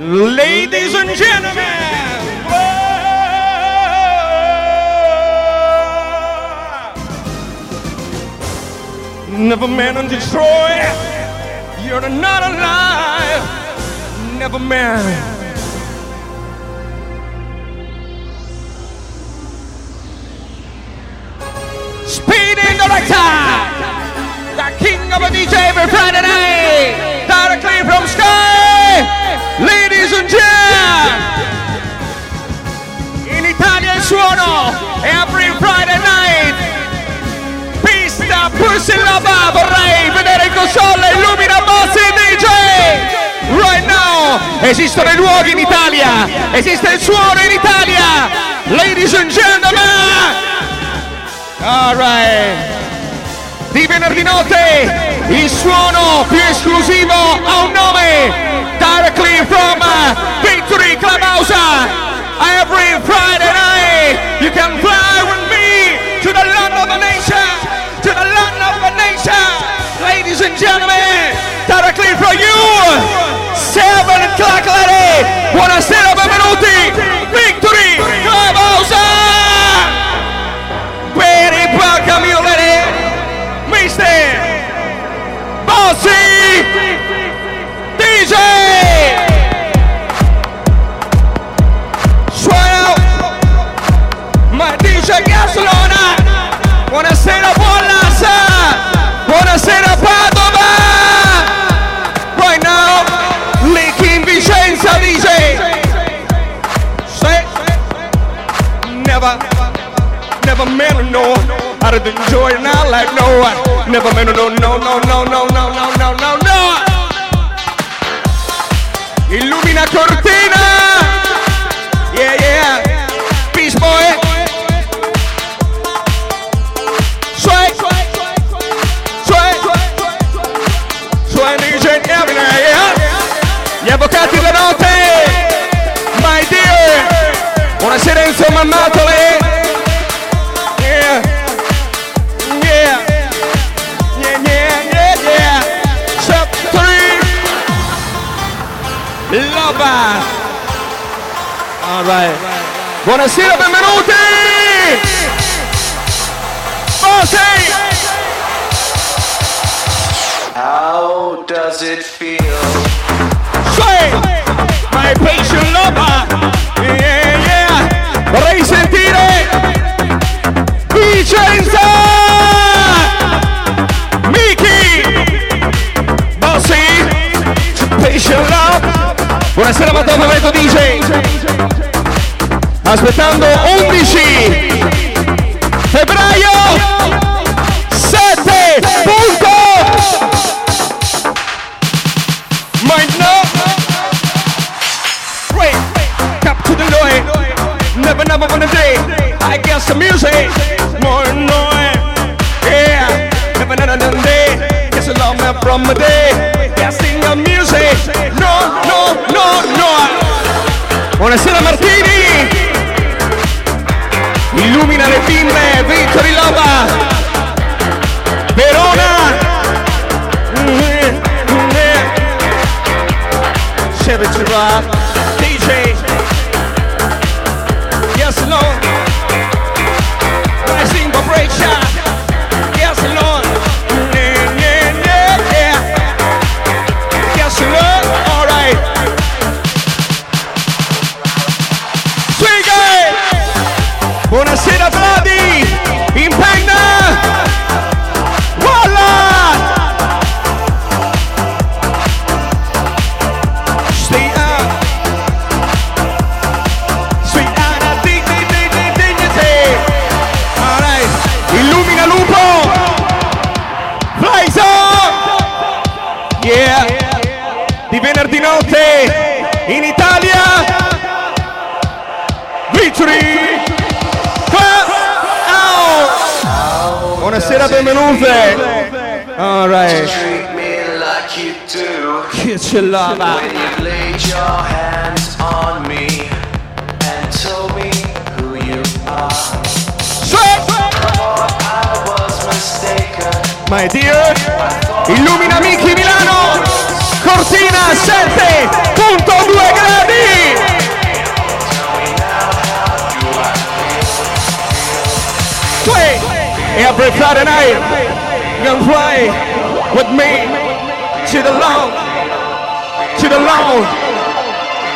Ladies and gentlemen, never man and destroy. You're not alive, never man. Speed in the king of a DJ every Friday night. Directly from Sky. Ladies and gentlemen. In Italia il suono. Every Friday night. Pista Pussy Lava. Vorrei vedere il console. Illumina Bossi DJ. Right now. Esistono i luoghi in Italia. Esiste il suono in Italia. Ladies and gentlemen. Alright. Di venerdì notte il suono più esclusivo ha un nome. Directly from uh, Victory Clubhouse. Every Friday night you can fly with me to the land of the nation. To the land of the nation. Ladies and gentlemen, directly from you. 7 o'clock lady. Buonasera, benvenuti. Victory Clubhouse. Very welcome you lady. Mr. Bossy DJ. Meant to know how to enjoy it now like no one. Never meant to know, no, no, no, no, no, no, no, no, no. Illumina cortina. All right. Buonasera, benvenuti. How does it feel? My patient lover. Yeah, yeah. Vorrei sentire Vicenza. Buonasera Matteo Pavetto DJ. Aspettando 11 Martini. Illumina le pinne Vittorio Lava Verona. Mm-hmm. Mm-hmm. Chevy Rock benvenute. Alright. Treat me like you do Che ce l'ha. when you laid your hands on me and told me who you are. I was mistaken. My dear. Illumina Miki Milano. Cortina 7.2 gradi. Every Friday night, can fly with me to the long, to the long,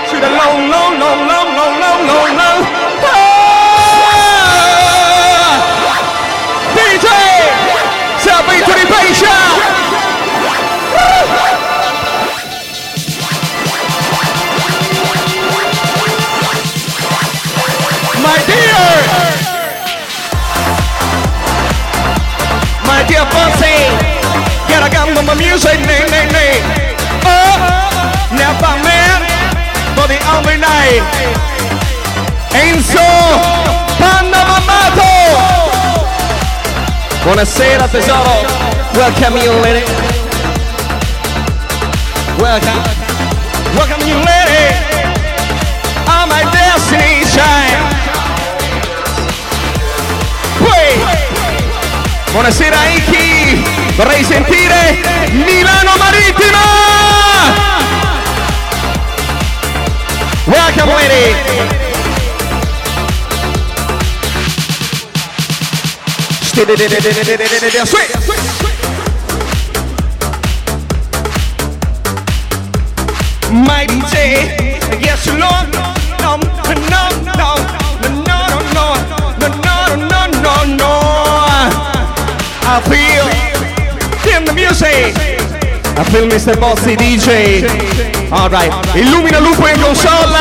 to the long, long, long, long, long, long, long, long. Ah! DJ, Selfie to the patient. My dear, my dear Fonzie, get a gun on my music, nay, nay, nay. Oh, never man for the only night. Enzo Panda Mamato. Buonasera tesoro, welcome you lady. Welcome, welcome you lady. Buonasera Iki, vorrei sentire Milano Marittima! Welcome lady! My DJ, yes you I feel in the music. I feel Mr. Bossy DJ. Alright, illumina lupo in console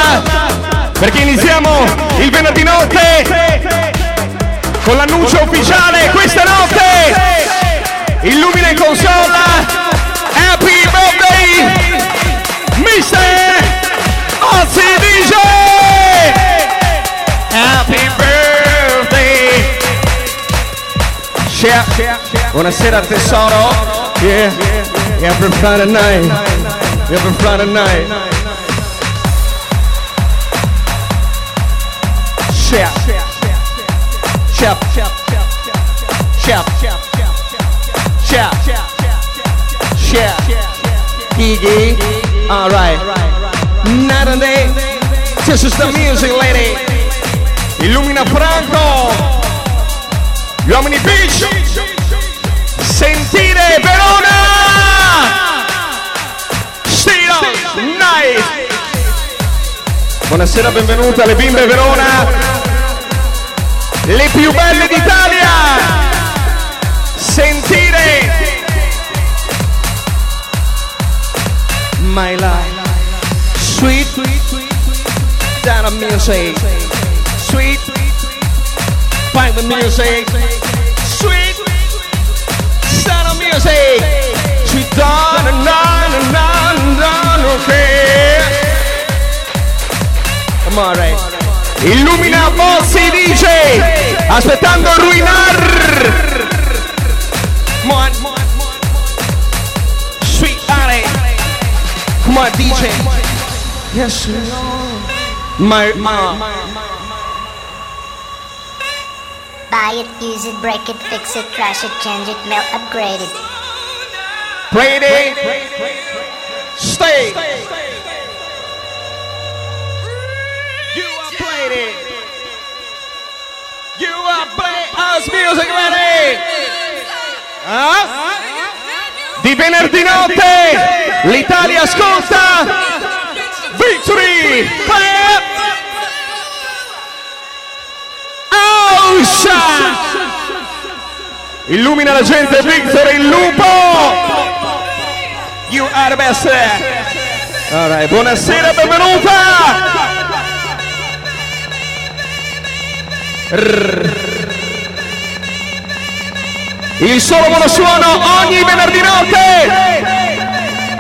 perché iniziamo il venerdì notte con l'annuncio ufficiale questa notte. Illumina in console. Happy birthday, Mr. Ozzy DJ. Happy birthday. Share. Buonasera tesoro. Yeah. Every Friday night. Every Friday night. Share. Share. Share. Share. Share. Iggy. All right. Night and day. This is the music, lady. Illumina Franco. Gli uomini beach. Sentire Verona. Stilo Night. Buonasera, benvenuta alle bimbe Verona. Le più belle d'Italia. Sentire My life. Sweet Dana music. Sweet Find the music music. She done and done and done done, okay. Come on, right. Illumina Bossi DJ, aspettando ruinar. Come on. Sweet Alley. Come on, DJ. Yes, Lord. My, my, my. Buy it, use it, break it, fix it, trash it, change it, mail, upgrade it. Play it. Stay. You are played it. You are play house music ready. Ah? Di venerdì notte l'Italia ascolta. Victory. Clap Ocean Illumina la gente Victory il lupo! You are the best. Alright, buonasera, benvenuta! Il solo buono suono ogni venerdì notte!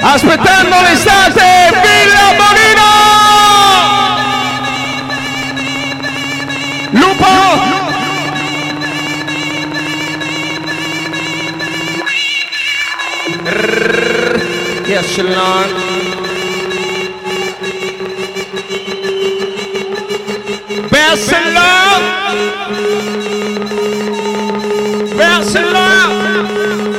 Aspettando l'estate Villa Bonino! Lupo Yes, Lord. Barcelona. Barcelona.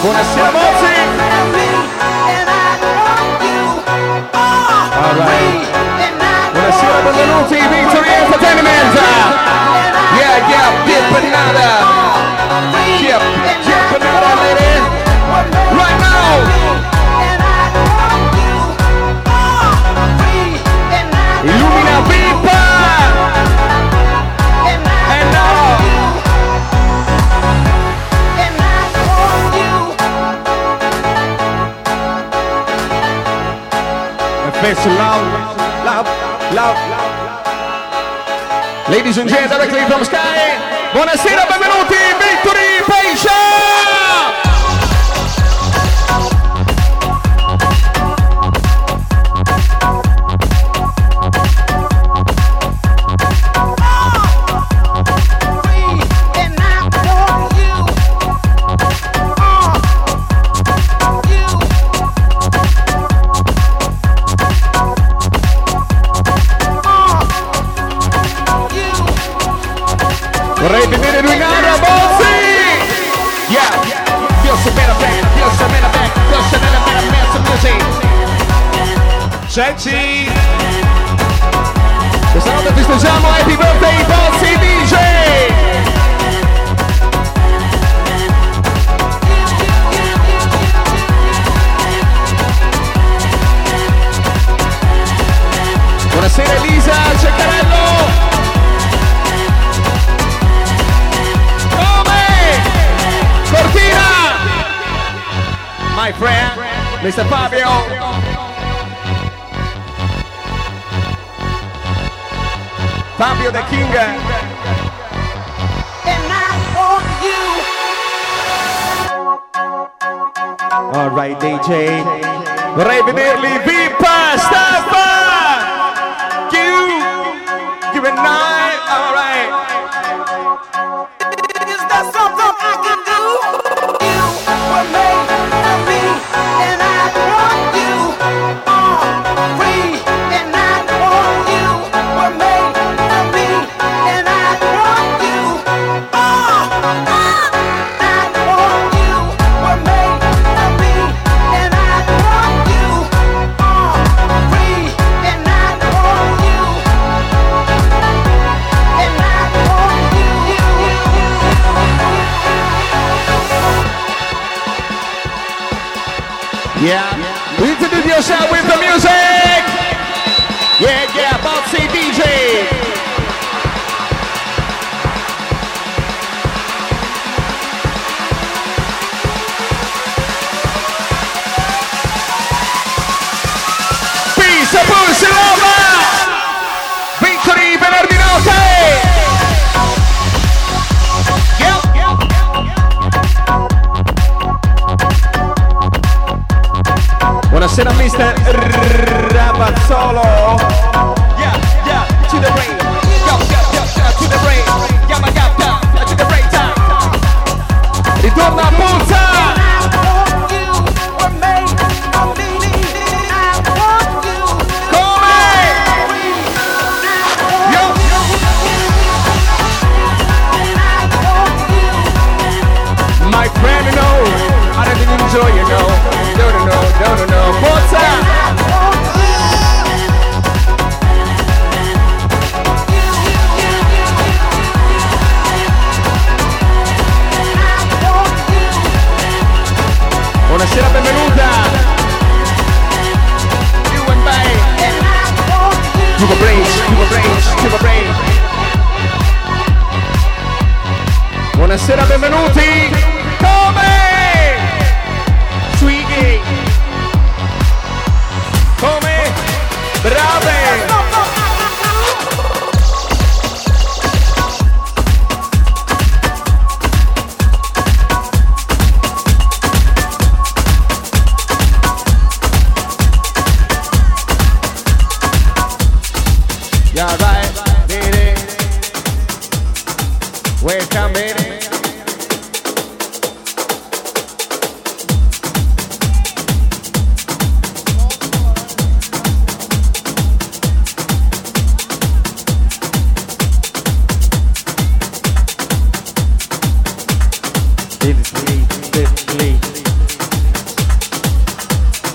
Buonasera Mozzi! Alright. Buonasera, benvenuti, Victory Entertainment! Yeah, yeah! Ladies and gentlemen, directly from Sky, buonasera, benvenuti! sexy. Questanotte festeggiamo Happy Birthday Bozzi DJ! Buonasera Elisa Ceccarello! Come? Cortina! My friend, Mr. Fabio. Fabio the King. And I want you. All right, DJ. Vorrei vederli vi pasta.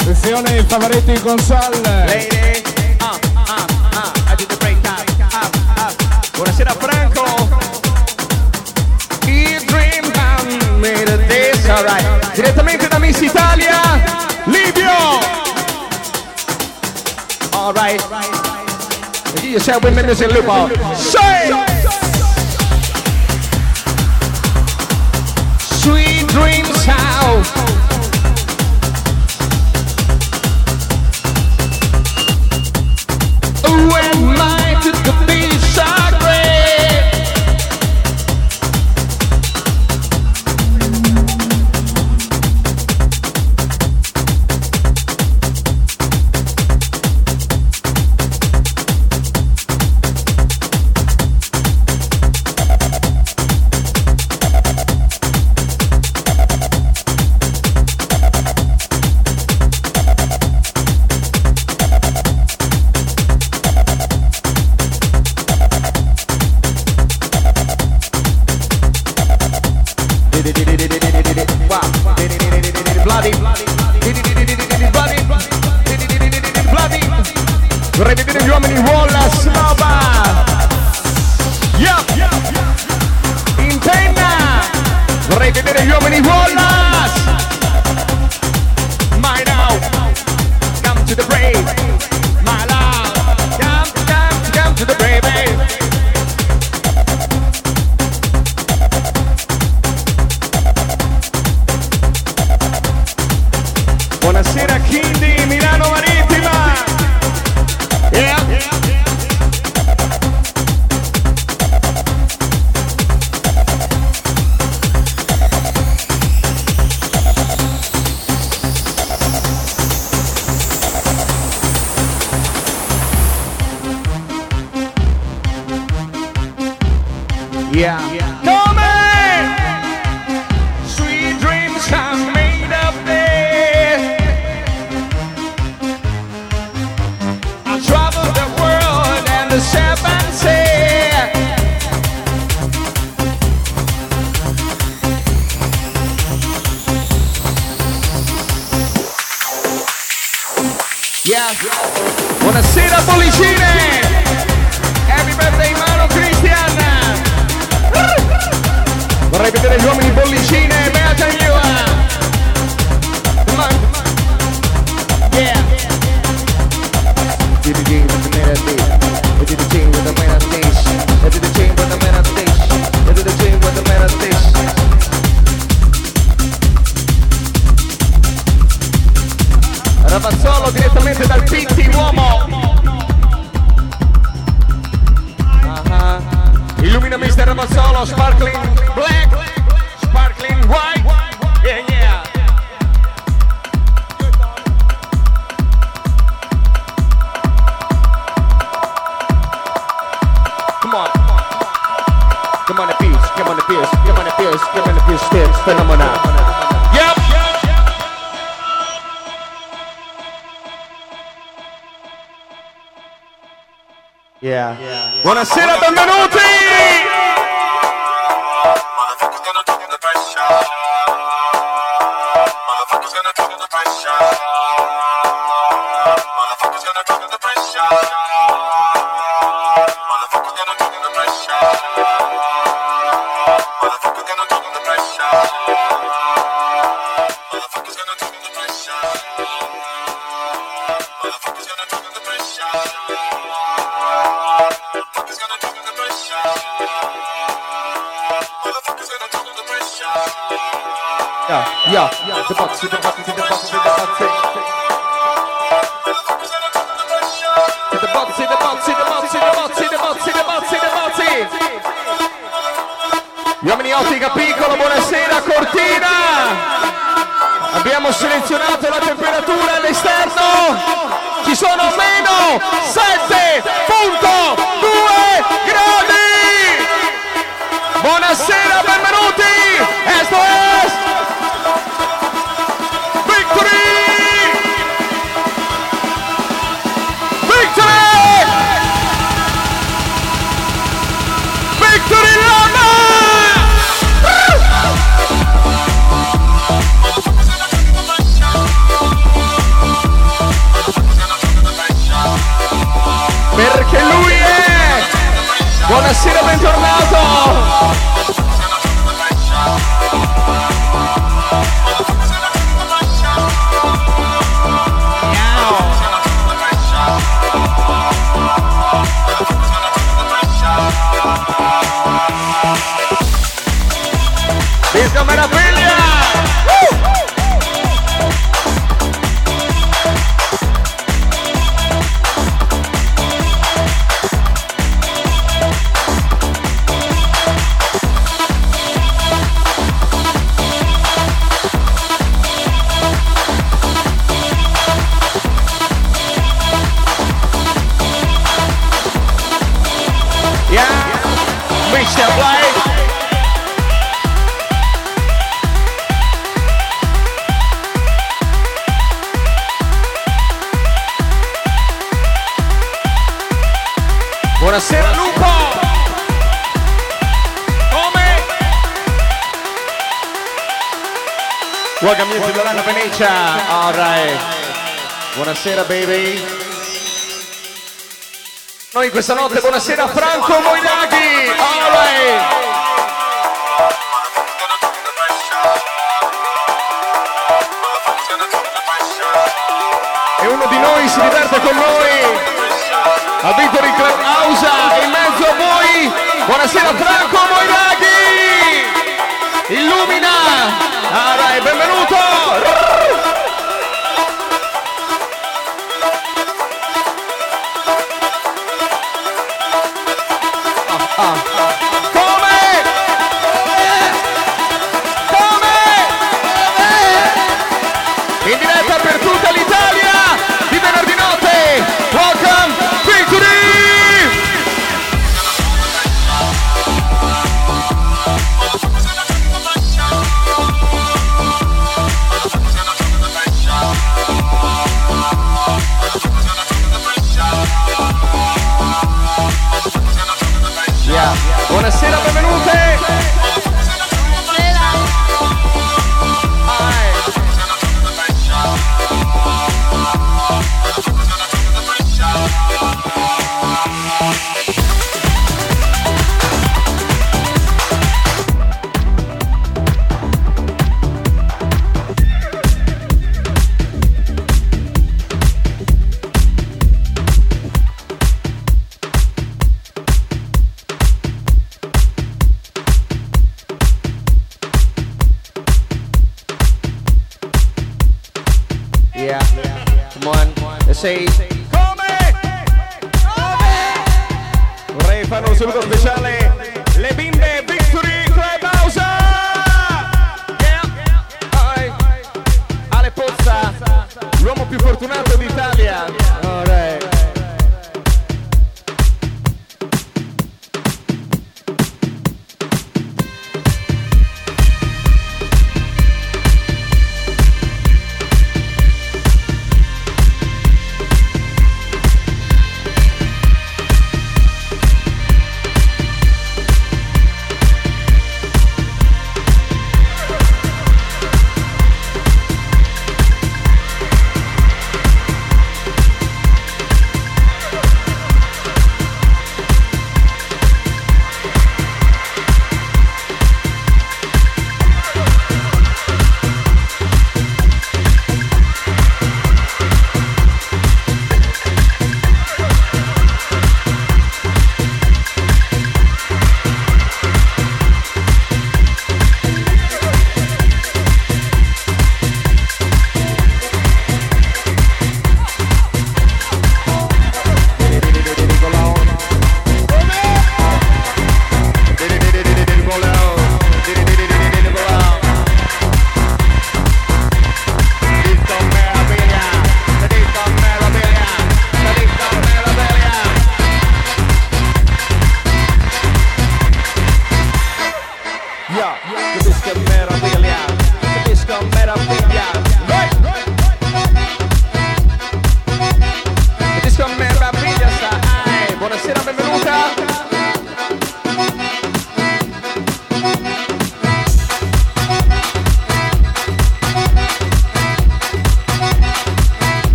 Attenzione Favaretti in console. Lady, up, up, up. Buonasera Franco. Direttamente da Miss Italia, Livio. You said women is in Lupo. Say! Yeah. Buonasera bollicine! Happy birthday Mano Cristian! Vorrei vedere gli uomini bollicine, beata mia! prese dal Pitti, uomo. Illumina Mister Mazzolo, Sparkling Black. Yeah. Buonasera, benvenuti! Buonasera baby. Noi questa notte, buonasera Franco Moinaghi. All e uno di noi si diverte con noi a Victory Club House in mezzo a voi buonasera Franco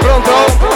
pronto?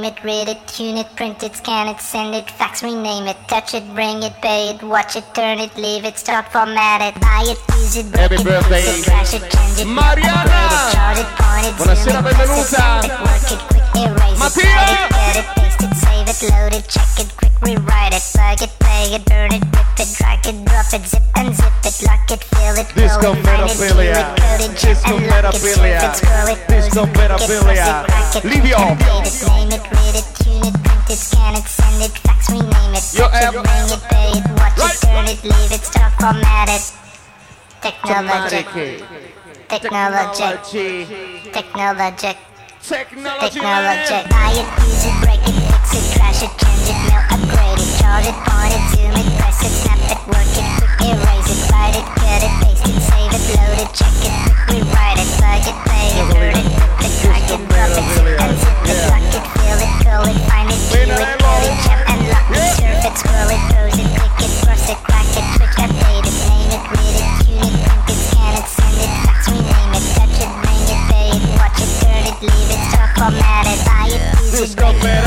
Update it, read it, tune it, print it, scan it, send it, fax, rename it, touch it, bring it, pay it, watch it, turn it, leave it, start, format it, buy it, use it, break Happy it, birthday. it, crash it, change it, Mariana. upgrade it, chart it, point it, Buonasera, zoom it, it, benvenuta. it, work it, quick erase Mattia. it, write it, cut it, paste it, save it, load it, check it, quick rewrite it, plug it, play it, burn it, rip it, drag it, drop it, zip unzip it, lock it, fill it, Disco call it, find it, it, memorabilia. Disco memorabilia. Livio. Yo, M. Right. Technologic. Technologic. Technologic. Technologic. Buy it, use it, break it, fix it, crash it, change it, mail, upgrade it, charge it, point it, zoom it, press it, snap it, work it, quick erase it, write it, get it, save it, load it, check it, rewrite it, it, it, it, it, it, lock it, fill it, call it, find it, it, it, and lock it, surf it, scroll it, it, click it, cross it, crack it, switch, it, name it, read it, tune it, it, scan it, send it, it, touch it, bring it, it, watch it, turn it, leave it, format it, buy it, use it, it, it,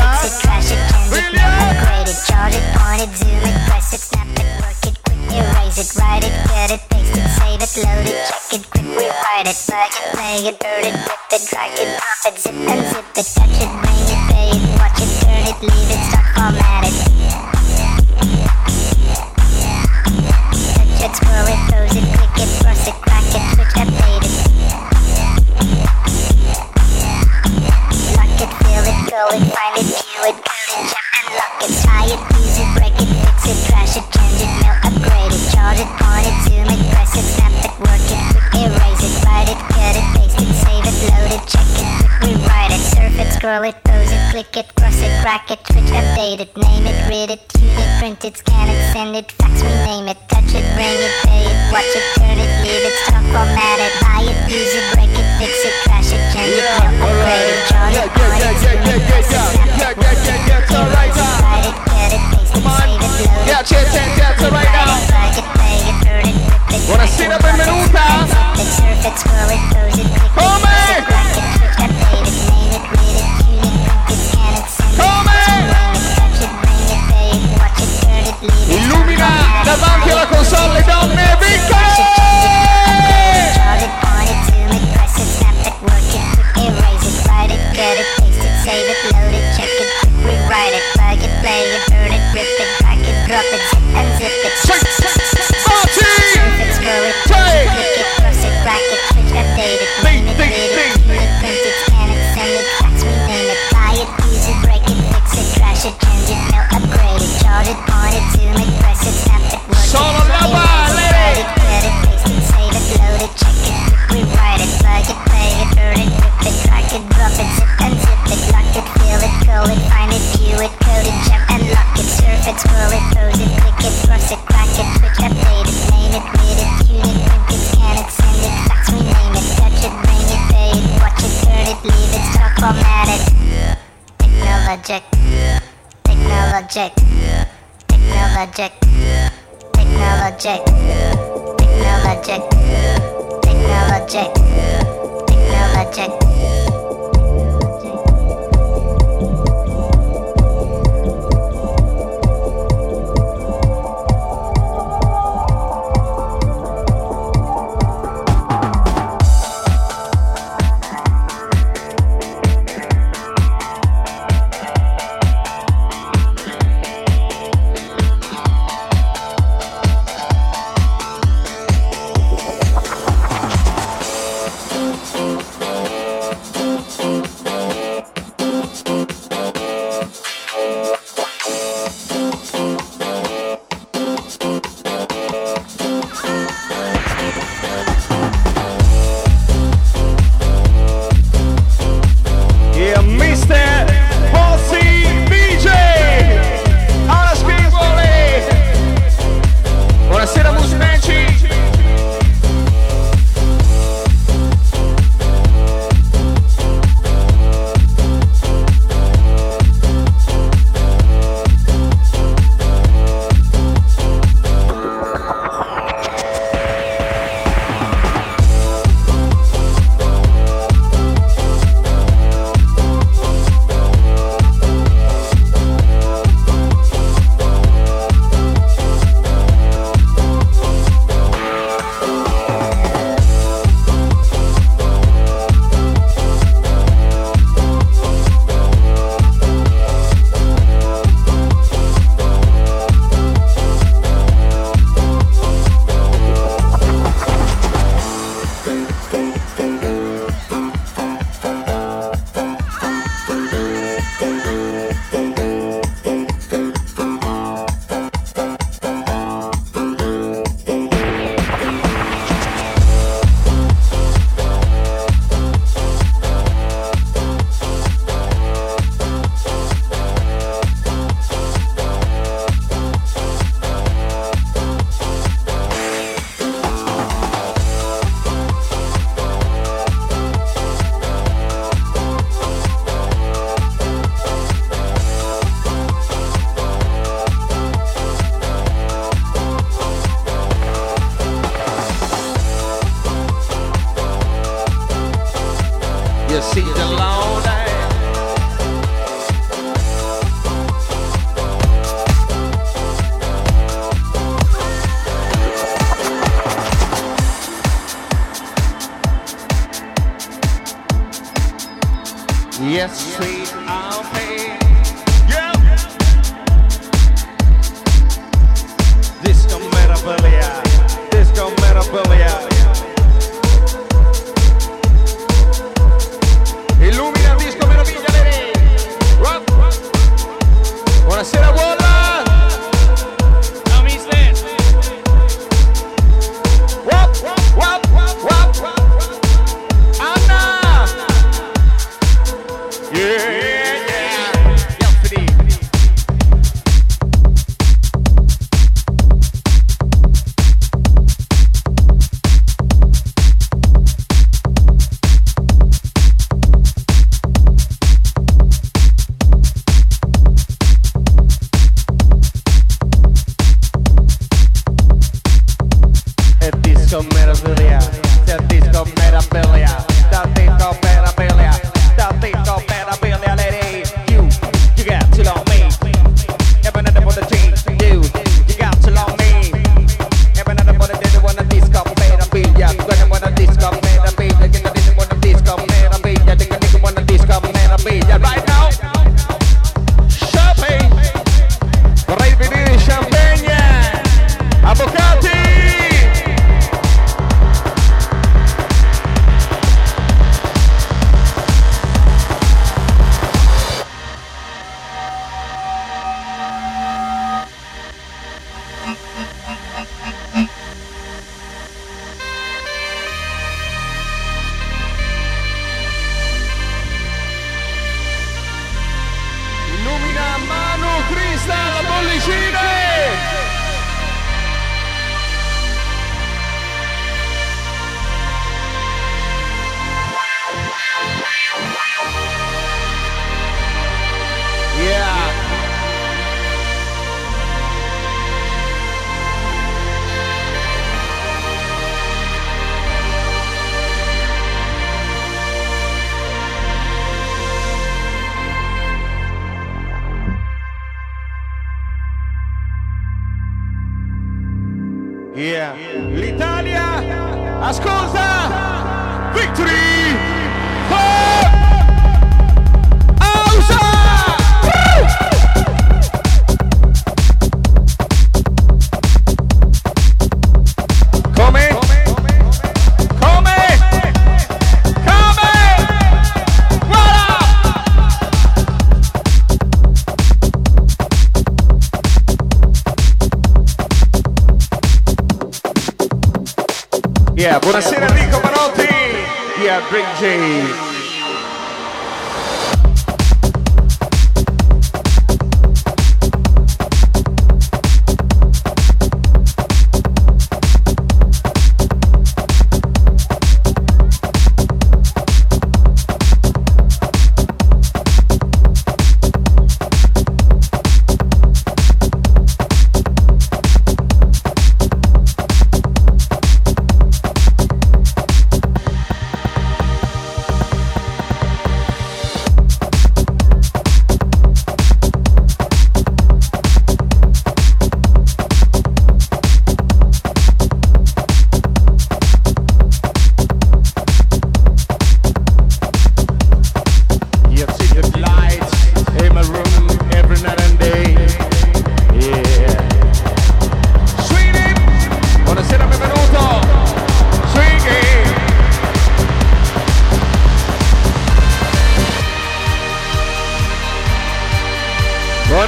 it, upgrade it, chart it, point it, zoom it, press it, snap it, work it, quick erase it, write it, cut it, load it, check it, quick rewrite it, plug it, play it, burn it, rip it, drag it, drop it, zip unzip it, touch it, bring it, pay it, watch it, turn it, leave it, start, format it. Touch it, scroll it, pose it, click it, cross it, crack it, switch, update it. Lock it, fill it, call it, find it, view it, code it, jump and lock it, tie it, use it, break it, fix it, trash it, change it, mail, upgrade it, chart it, point it, zoom it, press it, snap it, check it, rewrite it, surf it, scroll it, pose it, click it, cross it, crack it, switch, update it, name it, read it, tune it, print it, scan it, send it, fax, rename it, touch it, bring it, pay it, watch it, turn it, leave it, stop, format it, buy it, use it, break it, fix it, trash it, change it, upgrade it, Yeah, it, yeah, point yeah, it, yeah, zoom yeah, it, yeah, press it, yeah. snap Yeah, it, yeah, work yeah, it, yeah, it's all right erase it, now. write it, cut it, paste it, save it, load Yeah, it. Plug it, play it, burn it, rip it, Buonasera, drag it, benvenuta. drop it, zip it, surf it, scroll it, pose it, click it, davanti alla console le donne, Crash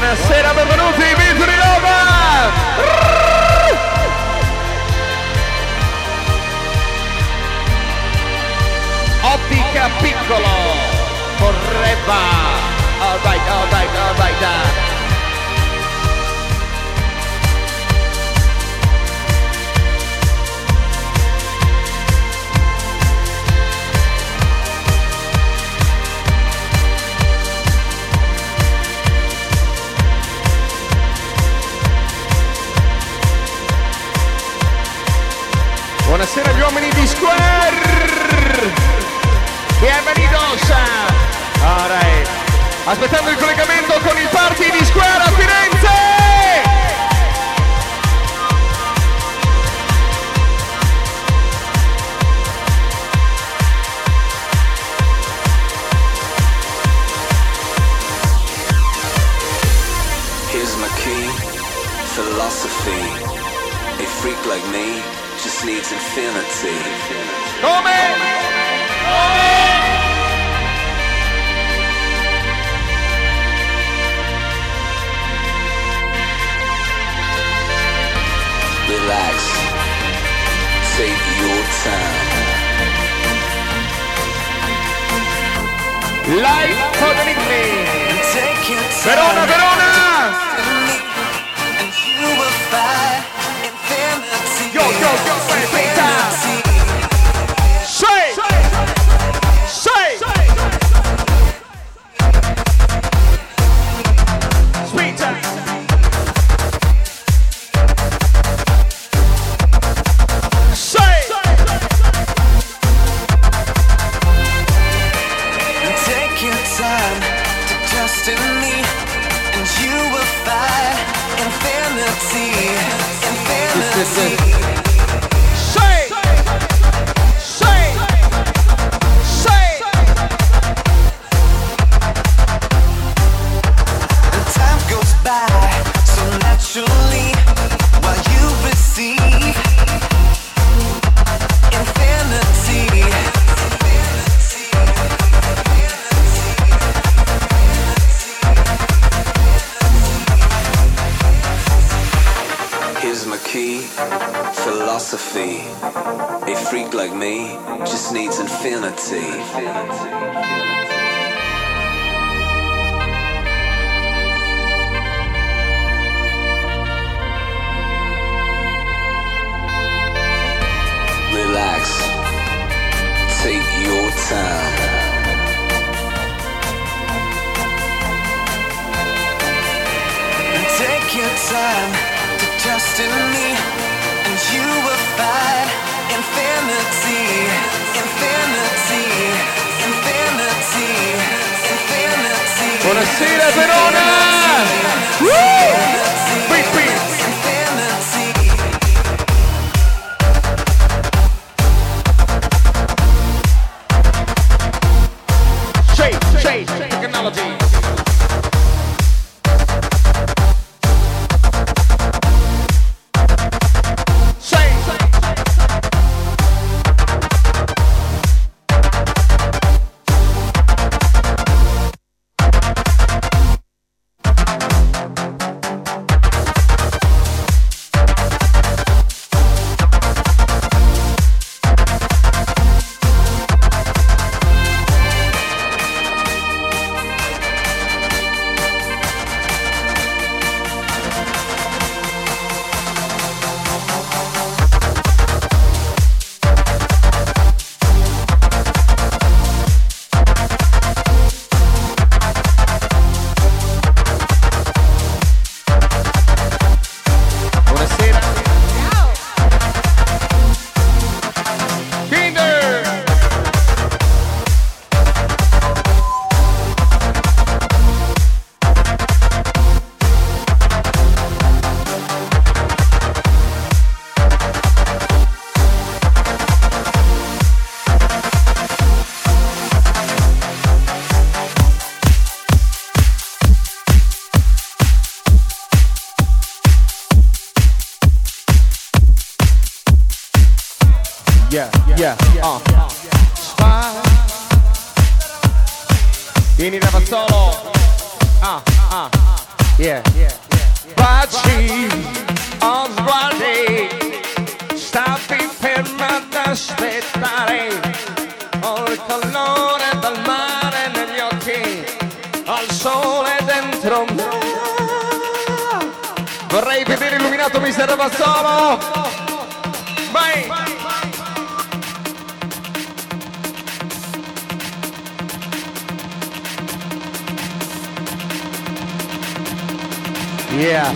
buonasera, benvenuti, Vitri Nova! Ottica Piccolo, correva, oh, alright, oh, alright, oh, alright, Buonasera agli uomini di Square! Bienvenidos! Alright. Aspettando il collegamento con il party di Square a Firenze! Here's my key, philosophy. A freak like me just needs infinity. Come in! Come in! Relax. Take your time. Life for me. Verona, Verona! And you will Yo, yo, yo, philosophy. A freak like me just needs infinity. Relax. Take your time. Take your time to trust in me, Buonasera Verona! Woo! Vieni da solo. Ah, ah, yeah. Baci, Osvaldi, stai ferma ad aspettare. Ho il calore del mare negli occhi, ho il sole dentro me. Vorrei vedere illuminato Mister Bassolo. Vai! Yeah.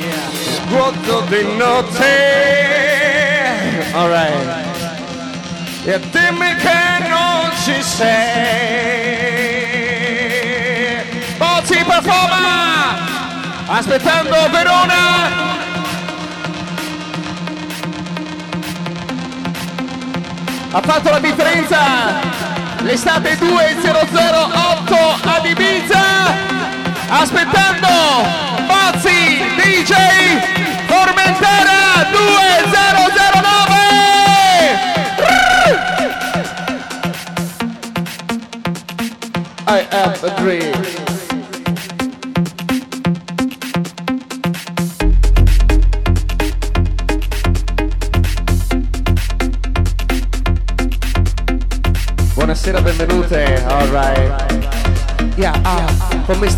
Vuoto di notte. Alright. E dimmi che non ci sei. Bozzi performa! Aspettando Verona. Ha fatto la differenza. L'estate 2008 ad Ibiza. Aspettando DJ tormentera 2009 I am a dream.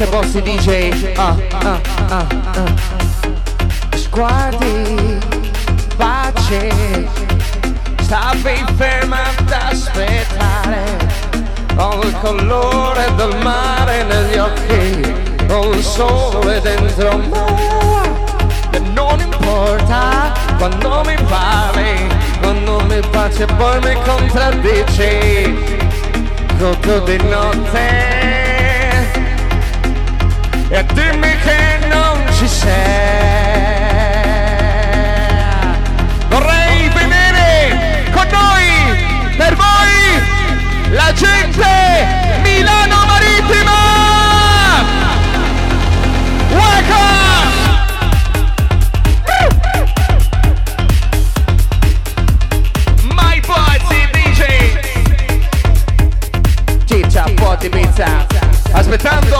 Mr. Bossy DJ. Ah, ah, ah, ah. Sguardi, pace, stavi ferma ad aspettare. Ho il colore del mare negli occhi, ho il sole dentro me. E non importa quando mi parli, quando mi piace poi mi contraddici. Godo di notte e dimmi che non ci sei. Vorrei vedere con noi, per voi, la gente Milano Marittima! Welcome! Pizza. Aspettando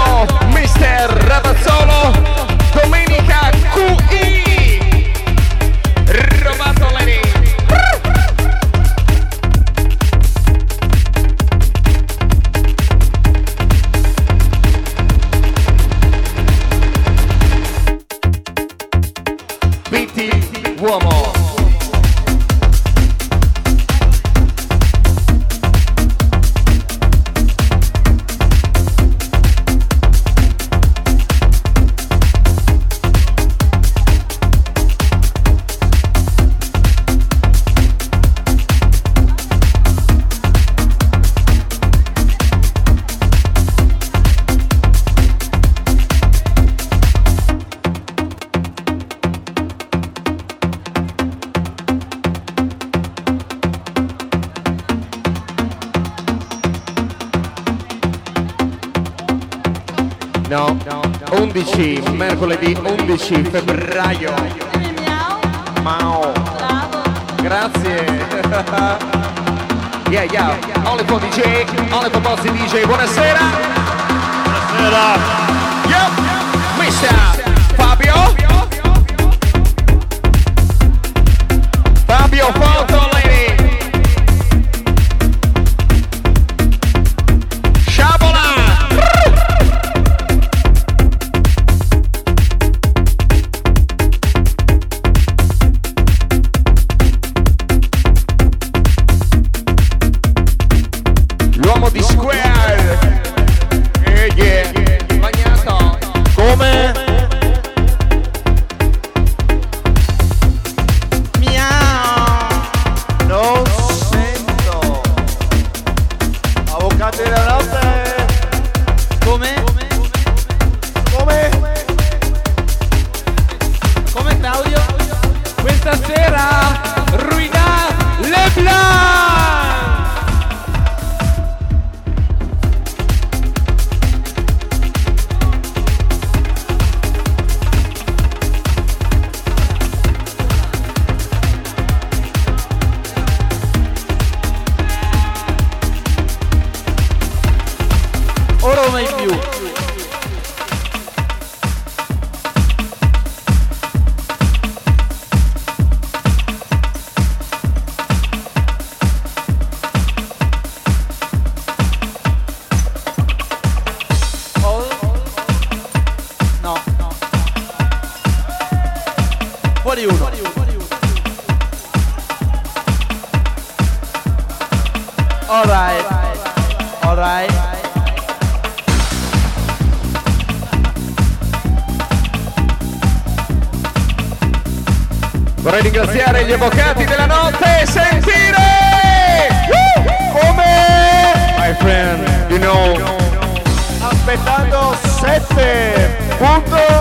Chief. Ora o mai più? Ringraziare gli avvocati della notte e sentire come my friend, you know, Aspettando 7.2.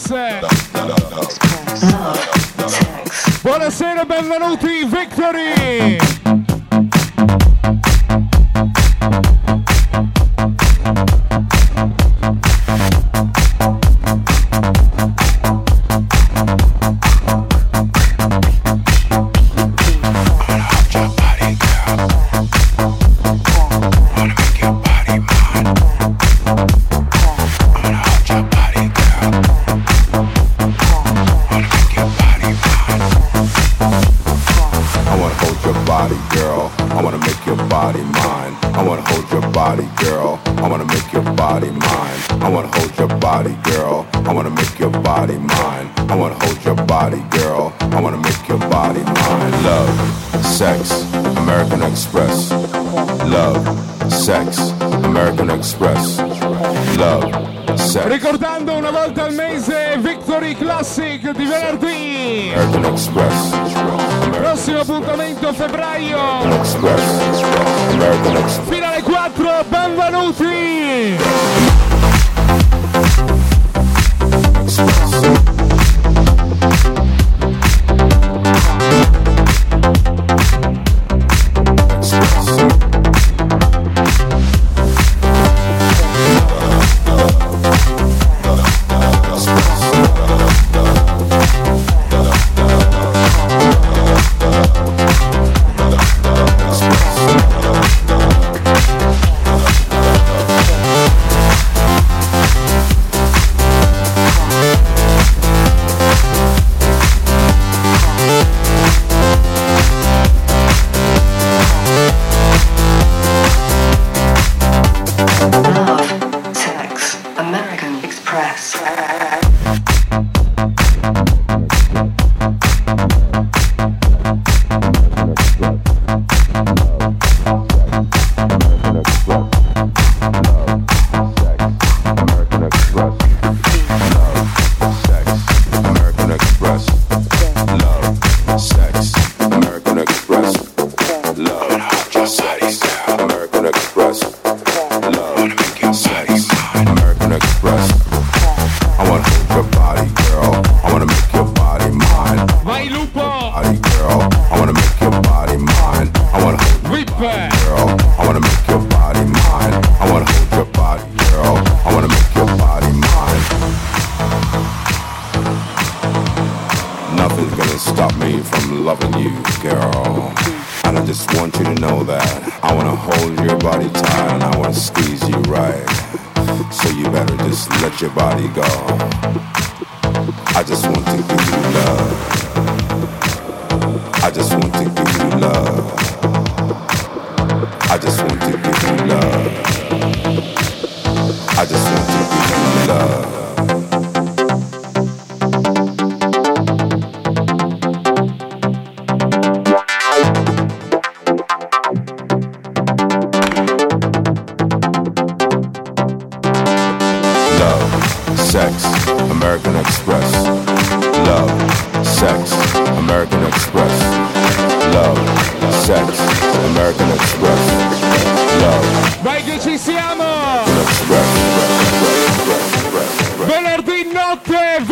Sexy. Alle 4, benvenuti! Ci siamo! Venerdì notte